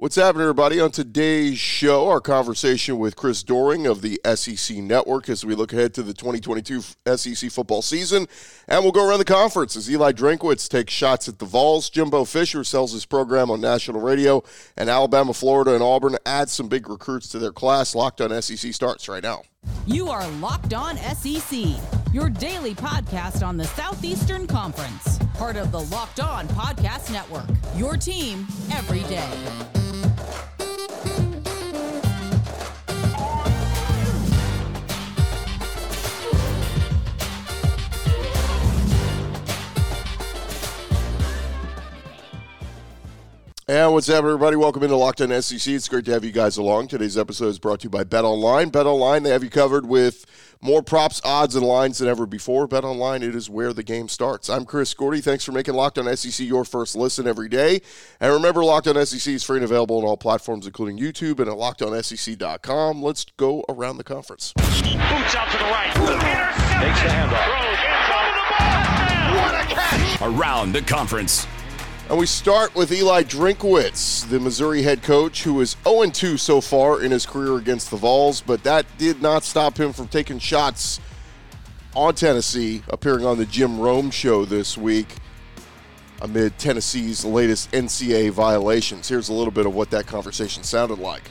What's happening, everybody? On today's show, our conversation with Chris Doering of the SEC Network as we look ahead to the 2022 SEC football season. And we'll go around the conference as Eli Drinkwitz takes shots at the Vols. Jimbo Fisher sells his program on national radio. And Alabama, Florida, and Auburn add some big recruits to their class. Locked on SEC starts right now. You are Locked On SEC, your daily podcast on the Southeastern Conference. Part of the Locked On Podcast Network, your team every day. And what's up, everybody? Welcome into Locked On SEC. It's great to have you guys along. Today's episode is brought to you by Bet Online. Bet Online, they have you covered with more props, odds, and lines than ever before. Bet Online, it is where the game starts. I'm Chris Gordy. Thanks for making Locked On SEC your first listen every day. And remember, Locked On SEC is free and available on all platforms, including YouTube and at LockedOnSEC.com. Let's go around the conference. Boots out to the right. Takes the handoff. What a catch! Around the conference. And we start with Eli Drinkwitz, the Missouri head coach, who is 0 2 so far in his career against the Vols, but that did not stop him from taking shots on Tennessee, appearing on the Jim Rome show this week amid Tennessee's latest NCAA violations. Here's a little bit of what that conversation sounded like.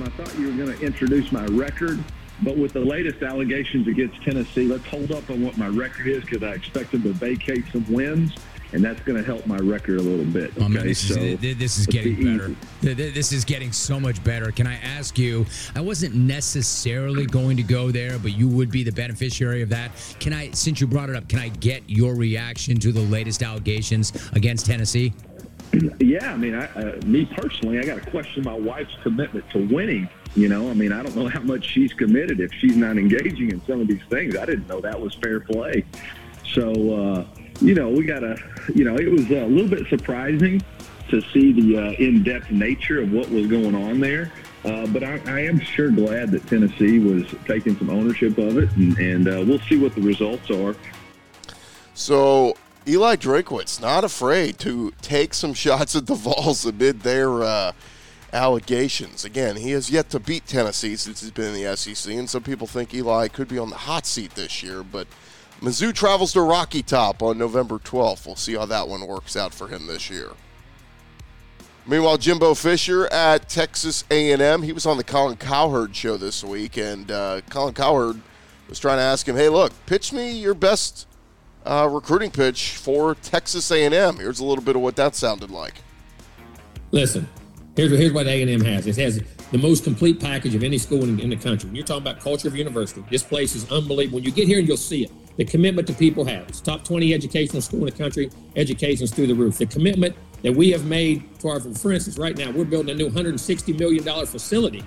I thought you were going to introduce my record, but with the latest allegations against Tennessee, let's hold up on what my record is because I expect them to vacate some wins and that's going to help my record a little bit. Okay, oh, man, this so is, this is getting better. Easy. This is getting so much better. Can I ask you? I wasn't necessarily going to go there, but you would be the beneficiary of that. Can I, since you brought it up, can I get your reaction to the latest allegations against Tennessee? Yeah, I mean, I, uh, me personally, I got to question my wife's commitment to winning. You know, I mean, I don't know how much she's committed if she's not engaging in some of these things. I didn't know that was fair play. So, uh, you know, we got a, you know, it was a little bit surprising to see the uh, in-depth nature of what was going on there. Uh, but I, I, am sure glad that Tennessee was taking some ownership of it, and, and uh, we'll see what the results are. So Eli Drinkwitz not afraid to take some shots at the Vols amid their uh, allegations. Again, he has yet to beat Tennessee since he's been in the SEC, and some people think Eli could be on the hot seat this year, but – Mizzou travels to Rocky Top on November 12th. We'll see how that one works out for him this year. Meanwhile, Jimbo Fisher at Texas A&M, he was on the Colin Cowherd show this week, and uh, Colin Cowherd was trying to ask him, "Hey, look, pitch me your best uh, recruiting pitch for Texas A&M." Here's a little bit of what that sounded like. Listen, here's here's what A&M has. It has the most complete package of any school in, in the country. When you're talking about culture of university, this place is unbelievable. When you get here and you'll see it the commitment that people have. It's top 20 educational school in the country. Education's through the roof. The commitment that we have made for our, for instance, right now we're building a new 160 million dollar facility.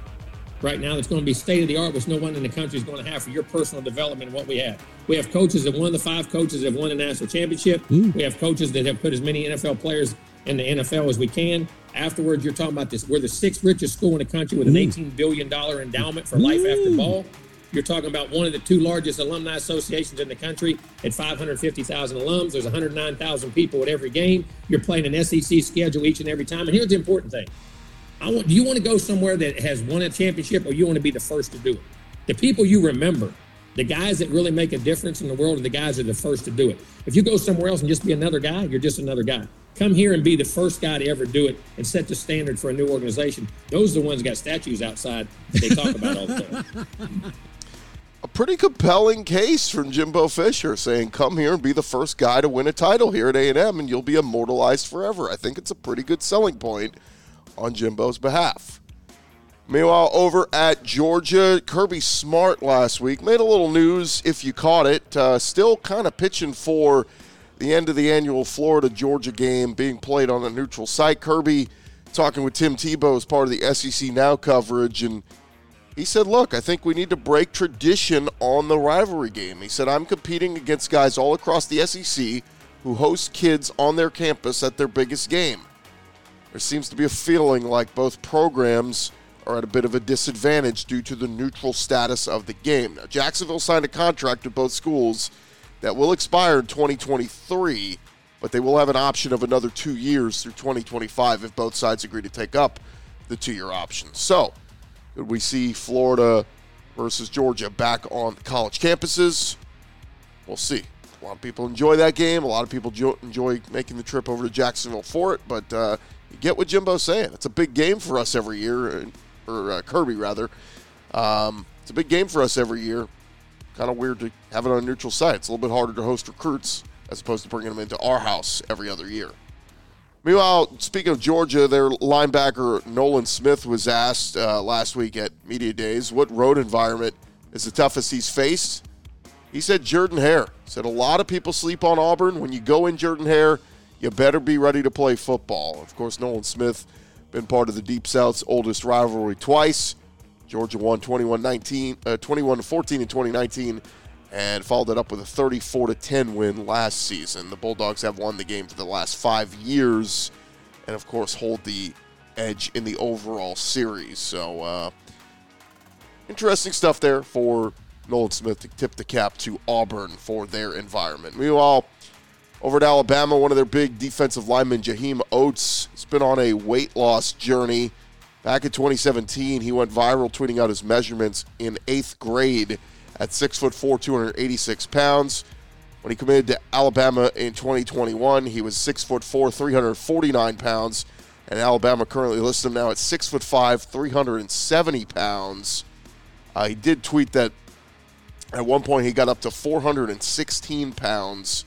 Right now, that's going to be state of the art, which no one in the country is going to have for your personal development and what we have. We have coaches that won the five coaches that have won a national championship. Mm. We have coaches that have put as many NFL players in the NFL as we can. Afterwards, you're talking about this. We're the sixth richest school in the country with an $18 billion endowment for life after ball. You're talking about one of the two largest alumni associations in the country at 550,000 alums. There's 109,000 people at every game. You're playing an SEC schedule each and every time. And here's the important thing. I want, do you want to go somewhere that has won a championship or you want to be the first to do it? The people you remember, the guys that really make a difference in the world are the guys that are the first to do it. If you go somewhere else and just be another guy, you're just another guy. Come here and be the first guy to ever do it and set the standard for a new organization. Those are the ones that got statues outside that they talk about all the time. a pretty compelling case from Jimbo Fisher saying, "Come here and be the first guy to win a title here at A&M, and you'll be immortalized forever." I think it's a pretty good selling point on Jimbo's behalf. Meanwhile, over at Georgia, Kirby Smart last week made a little news. If you caught it, uh, still kind of pitching for the end of the annual Florida Georgia game being played on a neutral site. Kirby talking with Tim Tebow as part of the SEC Now coverage and he said, Look, I think we need to break tradition on the rivalry game. He said, I'm competing against guys all across the SEC who host kids on their campus at their biggest game. There seems to be a feeling like both programs are at a bit of a disadvantage due to the neutral status of the game. Now, Jacksonville signed a contract with both schools that will expire in 2023, but they will have an option of another two years through 2025 if both sides agree to take up the two year option. So, could we see Florida versus Georgia back on college campuses? We'll see. A lot of people enjoy that game. A lot of people jo- enjoy making the trip over to Jacksonville for it. But uh, you get what Jimbo's saying. It's a big game for us every year, or uh, Kirby rather. Um, it's a big game for us every year. Kind of weird to have it on a neutral site. It's a little bit harder to host recruits as opposed to bringing them into our house every other year. Meanwhile, speaking of Georgia, their linebacker Nolan Smith was asked uh, last week at Media Days what road environment is the toughest he's faced. He said Jordan Hare. Said a lot of people sleep on Auburn. When you go in Jordan Hare, you better be ready to play football. Of course, Nolan Smith been part of the Deep South's oldest rivalry twice. Georgia won 21-19, uh, 21-14 in 2019 and followed it up with a 34 to 10 win last season. The Bulldogs have won the game for the last 5 years and of course hold the edge in the overall series. So uh, interesting stuff there for Nolan Smith to tip the cap to Auburn for their environment. Meanwhile, over at Alabama, one of their big defensive linemen, Jaheim Oatis, has been on a weight loss journey. Back in 2017, he went viral tweeting out his measurements in eighth grade at six foot four, 286 pounds. When he committed to Alabama in 2021, he was six foot four, 349 pounds, and Alabama currently lists him now at six foot five, 370 pounds. Uh, he did tweet that at one point, he got up to 416 pounds,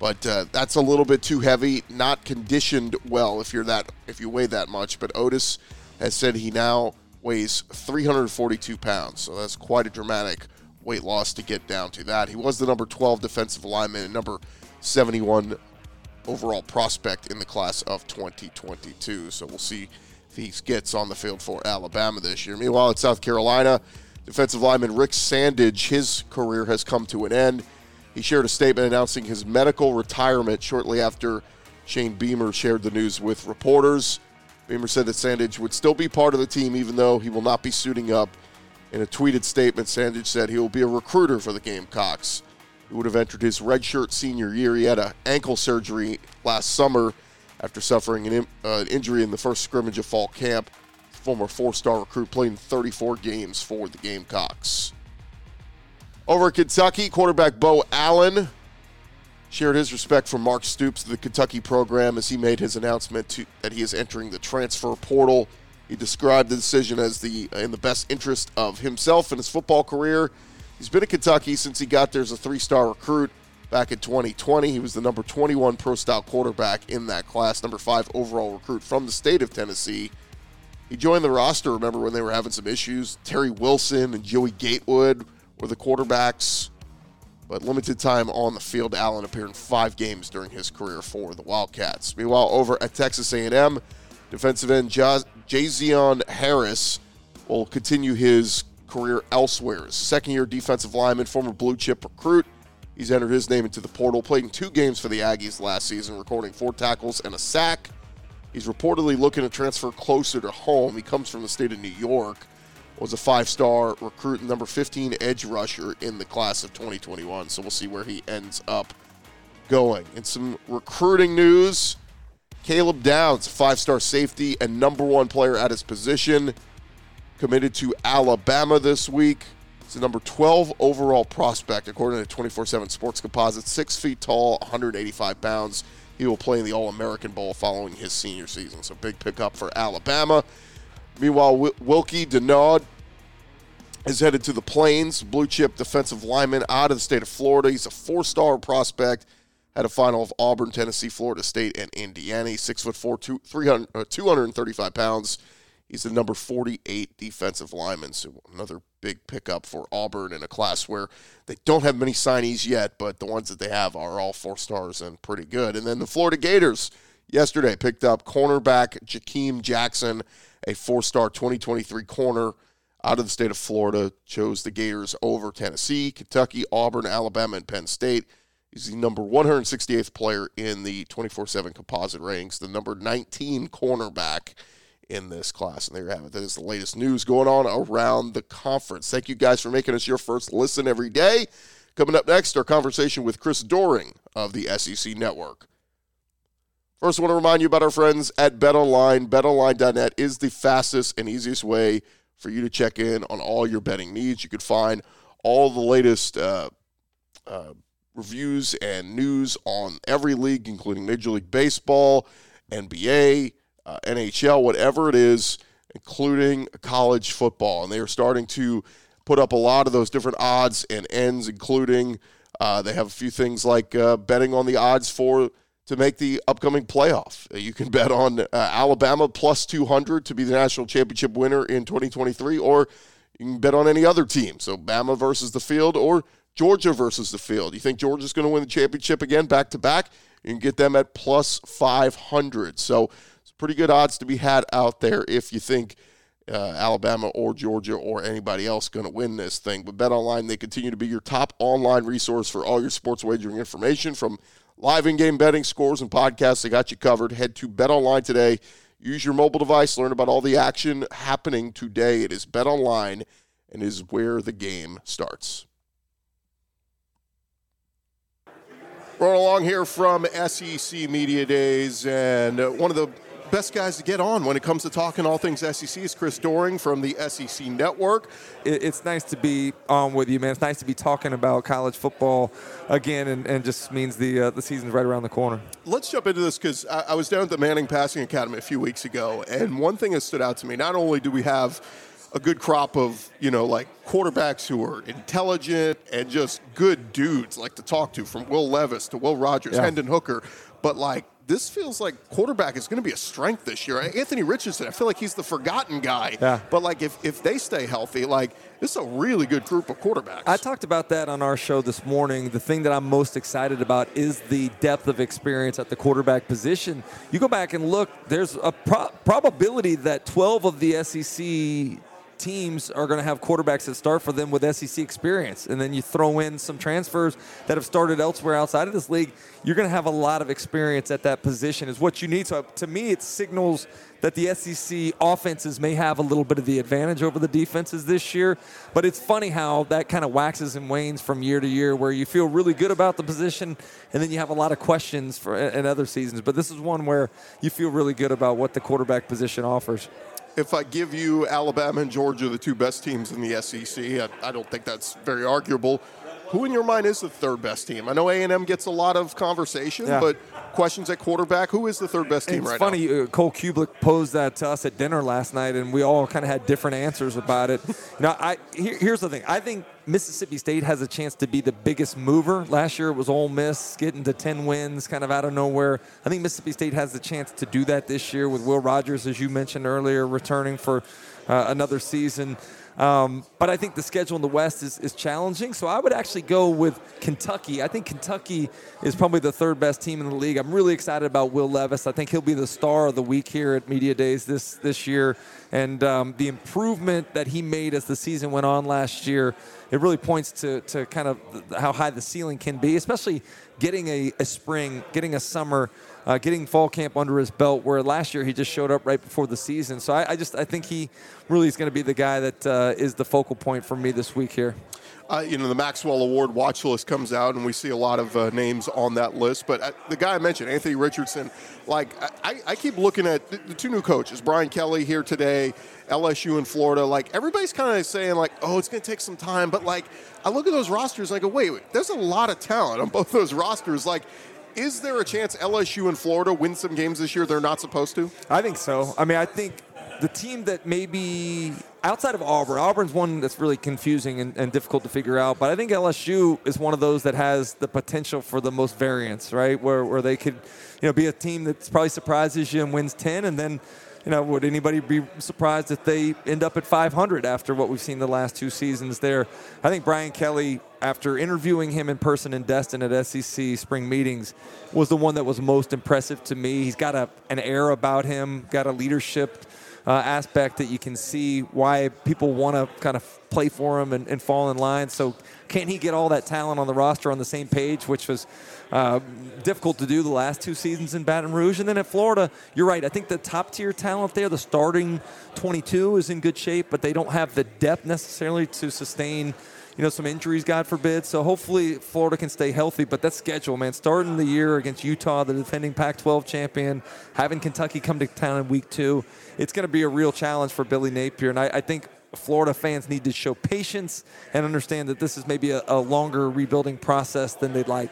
but uh, that's a little bit too heavy. Not conditioned well if you're that if you weigh that much. But Oatis has said he now weighs 342 pounds, so that's quite a dramatic weight loss to get down to that. He was the number 12 defensive lineman and number 71 overall prospect in the class of 2022. So we'll see if he gets on the field for Alabama this year. Meanwhile, at South Carolina. Defensive lineman Rick Sandidge, his career has come to an end. He shared a statement announcing his medical retirement shortly after Shane Beamer shared the news with reporters. Beamer said that Sandidge would still be part of the team even though he will not be suiting up. In a tweeted statement, Sandidge said he will be a recruiter for the Gamecocks. He would have entered his redshirt senior year. He had an ankle surgery last summer after suffering an, uh, injury in the first scrimmage of fall camp former four star recruit, playing 34 games for the Gamecocks. Over at Kentucky, quarterback Beau Allen shared his respect for Mark Stoops to the Kentucky program as he made his announcement to, that he is entering the transfer portal. He described the decision as the in the best interest of himself and his football career. He's been at Kentucky since he got there as a three-star recruit back in 2020. He was the number 21 pro-style quarterback in that class, number five overall recruit from the state of Tennessee. He joined the roster, remember, when they were having some issues. Terry Wilson and Joey Gatewood were the quarterbacks. But limited time on the field, Allen appeared in five games during his career for the Wildcats. Meanwhile, over at Texas A&M, defensive end Jahzion Harris will continue his career elsewhere. Second-year defensive lineman, former blue chip recruit. He's entered his name into the portal, played two games for the Aggies last season, recording four tackles and a sack. He's reportedly looking to transfer closer to home. He comes from the state of New York. Was a five-star recruit, number 15 edge rusher in the class of 2021. So we'll see where he ends up going. In some recruiting news, Caleb Downs, five-star safety and number one player at his position, committed to Alabama this week. He's the number 12 overall prospect according to 24/7 Sports Composite. Six feet tall, 185 pounds. He will play in the All American Bowl following his senior season. So big pickup for Alabama. Meanwhile, Wilky Denaud is headed to the Plains. Blue chip defensive lineman out of the state of Florida. He's a four star prospect. Had a final of Auburn, Tennessee, Florida State, and Indiana. He's six foot four, two, 300, uh, 235 pounds. He's the number 48 defensive lineman. So another big pickup for Auburn in a class where they don't have many signees yet, but the ones that they have are all four stars and pretty good. And then the Florida Gators yesterday picked up cornerback Jakeem Jackson, a four star 2023 corner out of the state of Florida, chose the Gators over Tennessee, Kentucky, Auburn, Alabama, and Penn State. He's the number 168th player in the 24 7 composite ranks, the number 19 cornerback in this class. And there you have it. That is the latest news going on around the conference. Thank you guys for making us your first listen every day. Coming up next, our conversation with Chris Doering of the SEC Network. First, I want to remind you about our friends at BetOnline. BetOnline.net is the fastest and easiest way for you to check in on all your betting needs. You can find all the latest uh, uh, reviews and news on every league, including Major League Baseball, NBA, uh, NHL, whatever it is, including college football. And they are starting to put up a lot of those different odds and ends, including uh, they have a few things like uh, betting on the odds for to make the upcoming playoff. You can bet on uh, Alabama plus 200 to be the national championship winner in 2023, or you can bet on any other team. So Bama versus the field or Georgia versus the field. You think Georgia's going to win the championship again back to back? You can get them at plus 500. So it's pretty good odds to be had out there if you think uh, Alabama or Georgia or anybody else going to win this thing. But Bet Online, they continue to be your top online resource for all your sports wagering information from live in-game betting, scores, and podcasts. They got you covered. Head to Bet Online today. Use your mobile device. Learn about all the action happening today. It is Bet Online and is where the game starts. Rolling along here from SEC Media Days, and uh, one of the best guys to get on when it comes to talking all things SEC is Chris Doering from the SEC Network. It's nice to be on with you, man. It's nice to be talking about college football again, and, and just means the uh, the season's right around the corner. Let's jump into this because I, I was down at the Manning Passing Academy a few weeks ago, and one thing that stood out to me: not only do we have a good crop of you know like quarterbacks who are intelligent and just good dudes like to talk to from Will Levis to Will Rogers, yeah. Hendon Hooker, but like this feels like quarterback is going to be a strength this year. Anthony Richardson, I feel like he's the forgotten guy. Yeah. But like if, if they stay healthy, like this is a really good group of quarterbacks. I talked about that on our show this morning. The thing that I'm most excited about is the depth of experience at the quarterback position. You go back and look, there's a pro- probability that 12 of the SEC teams are going to have quarterbacks that start for them with SEC experience. And then you throw in some transfers that have started elsewhere outside of this league. You're going to have a lot of experience at that position, is what you need. So to me, it signals that the SEC offenses may have a little bit of the advantage over the defenses this year. But it's funny how that kind of waxes and wanes from year to year, where you feel really good about the position, and then you have a lot of questions for in other seasons. But this is one where you feel really good about what the quarterback position offers if I give you Alabama and Georgia, the two best teams in the SEC, I, I, don't think that's very arguable. Who in your mind is the third best team? I know A&M gets a lot of conversation, yeah. but questions at quarterback, who is the third best team it's right funny, now? Uh, Cole Cubelic posed that to us at dinner last night, and we all kind of had different answers about it. now, I here, here's the thing. I think Mississippi State has a chance to be the biggest mover. Last year it was Ole Miss getting to 10 wins kind of out of nowhere. I think Mississippi State has the chance to do that this year with Will Rogers, as you mentioned earlier, returning for uh, another season. Um, but I think the schedule in the West is, is challenging. So I would actually go with Kentucky. I think Kentucky is probably the third best team in the league. I'm really excited about Will Levis. I think he'll be the star of the week here at Media Days this, this year. And um, the improvement that he made as the season went on last year, it really points to, to kind of how high the ceiling can be, especially getting a, a spring, getting a summer uh, getting fall camp under his belt. Where last year he just showed up right before the season. So I, I just I think he really is going to be the guy that uh, is the focal point for me this week here. Uh, you know, the Maxwell Award watch list comes out, and we see a lot of uh, names on that list. But uh, the guy I mentioned, Anthony Richardson, like I, I keep looking at the, the, two new coaches, Brian Kelly here today, LSU in Florida. Like everybody's kind of saying, like, oh, it's going to take some time. But like, I look at those rosters, I go, wait, wait, there's a lot of talent on both those rosters. Like, is there a chance LSU and Florida win some games this year they're not supposed to? I think so. I mean, I think the team that maybe outside of Auburn, Auburn's one that's really confusing and, and, difficult to figure out. But I think LSU is one of those that has the potential for the most variance, right? Where, where they could, you know, be a team that probably surprises you and wins ten, and then you know, would anybody be surprised if they end up at 500 after what we've seen the last two seasons there? I think Brian Kelly, after interviewing him in person in Destin at SEC spring meetings, was the one that was most impressive to me. He's got a, an air about him, got a leadership uh, aspect that you can see why people want to kind of play for him and, and fall in line. So, can he get all that talent on the roster on the same page, which was uh, difficult to do the last two seasons in Baton Rouge. And then at Florida, you're right. I think the top tier talent there, the starting 22 is in good shape, but they don't have the depth necessarily to sustain you know, some injuries, God forbid. So hopefully Florida can stay healthy. But that schedule, man, starting the year against Utah, the defending Pac-12 champion, having Kentucky come to town in week two, it's going to be a real challenge for Billy Napier. And I, I think Florida fans need to show patience and understand that this is maybe a, a longer rebuilding process than they'd like.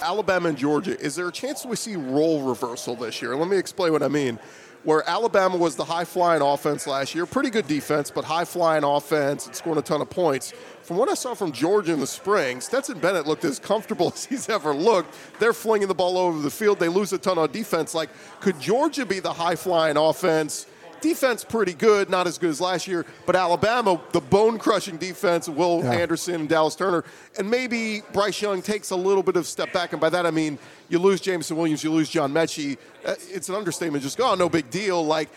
Alabama and Georgia, is there a chance we see role reversal this year? Let me explain what I mean. Where Alabama was the high flying offense last year, pretty good defense, but high flying offense and scoring a ton of points. From what I saw from Georgia in the spring, Stetson Bennett looked as comfortable as he's ever looked. They're flinging the ball over the field. They lose a ton on defense. Like, could Georgia be the high flying offense? Defense pretty good, not as good as last year, but Alabama, the bone crushing defense, Will yeah. Anderson and Dallas Turner, and maybe Bryce Young takes a little bit of step back, and by that I mean you lose Jameson Williams, you lose John Metchie. Uh, it's an understatement. Just go, oh, no big deal. Like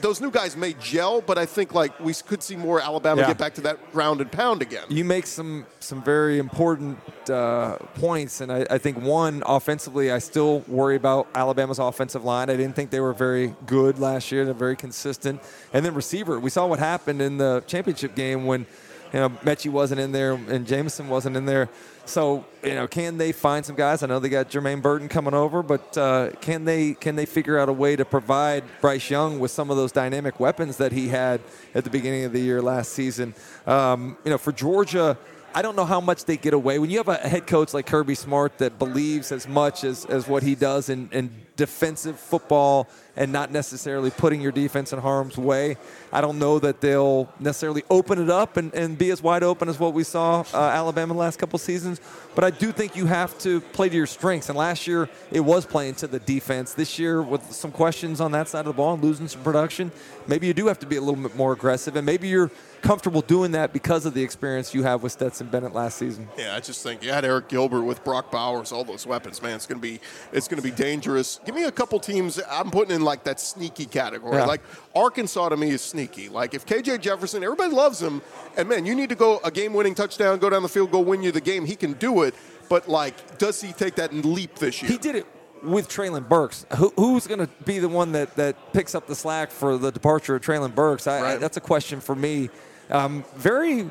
those new guys may gel, but I think like we could see more Alabama yeah. get back to that ground and pound again. You make some some very important uh, points, and I, I, think one offensively, I still worry about Alabama's offensive line. I didn't think they were very good last year; they're very consistent. And then receiver, we saw what happened in the championship game when you know Metchie wasn't in there and Jameson wasn't in there. So you know, can they find some guys? I know they got Jermaine Burton coming over, but uh, can they can they figure out a way to provide Bryce Young with some of those dynamic weapons that he had at the beginning of the year last season? Um, you know, for Georgia. I don't know how much they get away. When you have a head coach like Kirby Smart that believes as much as, as what he does in, in defensive football and not necessarily putting your defense in harm's way. I don't know that they'll necessarily open it up and, and be as wide open as what we saw uh, Alabama last couple seasons. But I do think you have to play to your strengths. And last year it was playing to the defense. This year with some questions on that side of the ball and losing some production, maybe you do have to be a little bit more aggressive. And maybe you're comfortable doing that because of the experience you have with Stetson Bennett last season. Yeah, I just think you had Arik Gilbert with Brock Bowers, all those weapons, man. It's gonna be it's gonna be dangerous. Give me a couple teams I'm putting in like that sneaky category. Yeah. Like Arkansas to me is sneaky. Like if KJ Jefferson, everybody loves him, and man, you need to go a game winning touchdown, go down the field, go win you the game. He can do it. But like, does he take that leap this year? He did it with Treylon Burks. Who, who's going to be the one that, that picks up the slack for the departure of Treylon Burks? I, right. I, that's a question for me. Um, very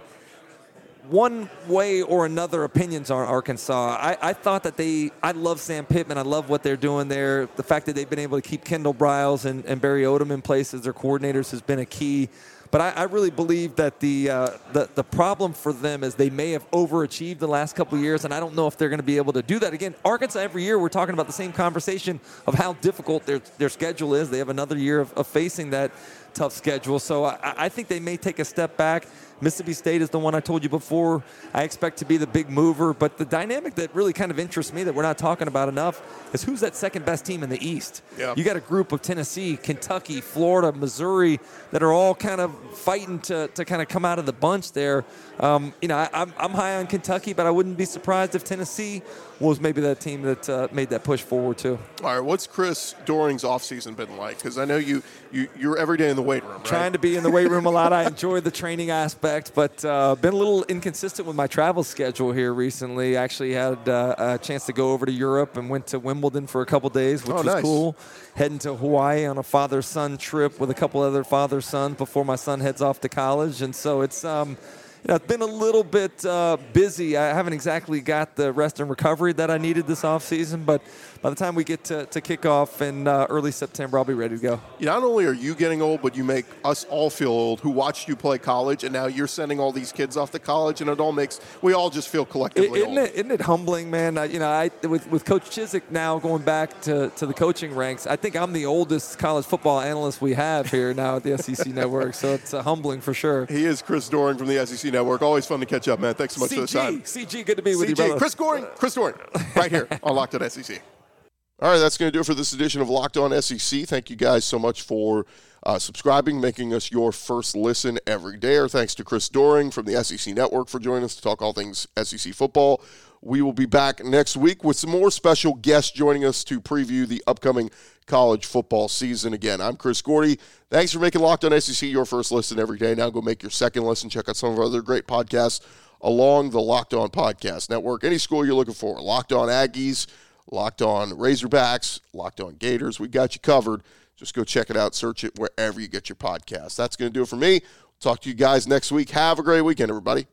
one way or another opinions on Arkansas. I, I, thought that they, I love Sam Pittman. I love what they're doing there. The fact that they've been able to keep Kendall Briles and, and Barry Odom in place as their coordinators has been a key. But I, I really believe that the, uh, the the problem for them is they may have overachieved the last couple years, and I don't know if they're going to be able to do that again. Arkansas every year we're talking about the same conversation of how difficult their their schedule is. They have another year of, of facing that tough schedule, so I, I think they may take a step back. Mississippi State is the one I told you before. I expect to be the big mover, but the dynamic that really kind of interests me that we're not talking about enough is who's that second best team in the East. Yeah. You got a group of Tennessee, Kentucky, Florida, Missouri that are all kind of fighting to, to kind of come out of the bunch there. Um, you know, I, I'm, I'm high on Kentucky, but I wouldn't be surprised if Tennessee was maybe that team that uh, made that push forward too. All right, what's Chris Doering's offseason been like? Because I know you, you you're every day in the weight room. Right? Trying to be in the weight room a lot. I enjoy the training aspect, but uh, been a little inconsistent with my travel schedule here recently. Actually had uh, a chance to go over to Europe and went to Wimbledon for a couple days, which oh, was nice. cool. Heading to Hawaii on a father-son trip with a couple other father-sons before my son heads off to college, and so it's. Um, you know, it's been a little bit uh, busy. I haven't exactly got the rest and recovery that I needed this offseason, but by the time we get to, to kick off in uh, early September, I'll be ready to go. Not only are you getting old, but you make us all feel old who watched you play college, and now you're sending all these kids off to college, and it all makes we all just feel collectively isn't old. It, isn't it humbling, man? I, you know, I with, with Coach Chizik now going back to, to the coaching ranks, I think I'm the oldest college football analyst we have here now at the SEC Network, so it's uh, humbling for sure. He is Chris Doering from the SEC Network. Always fun to catch up, man. Thanks so much CG, for the time. CG, good to be with CG, you, brother. Chris Doering, Chris Doering, right here on Locked On SEC. All right, that's going to do it for this edition of Locked On SEC. Thank you guys so much for uh, subscribing, making us your first listen every day. Or thanks to Chris Doering from the SEC Network for joining us to talk all things SEC football. We will be back next week with some more special guests joining us to preview the upcoming college football season. Again, I'm Chris Gordy. Thanks for making Locked On SEC your first listen every day. Now go make your second listen. Check out some of our other great podcasts along the Locked On Podcast Network. Any school you're looking for, Locked On Aggies Locked On Razorbacks, Locked On Gators. We got you covered. Just go check it out. Search it wherever you get your podcast. That's going to do it for me. Talk to you guys next week. Have a great weekend, everybody.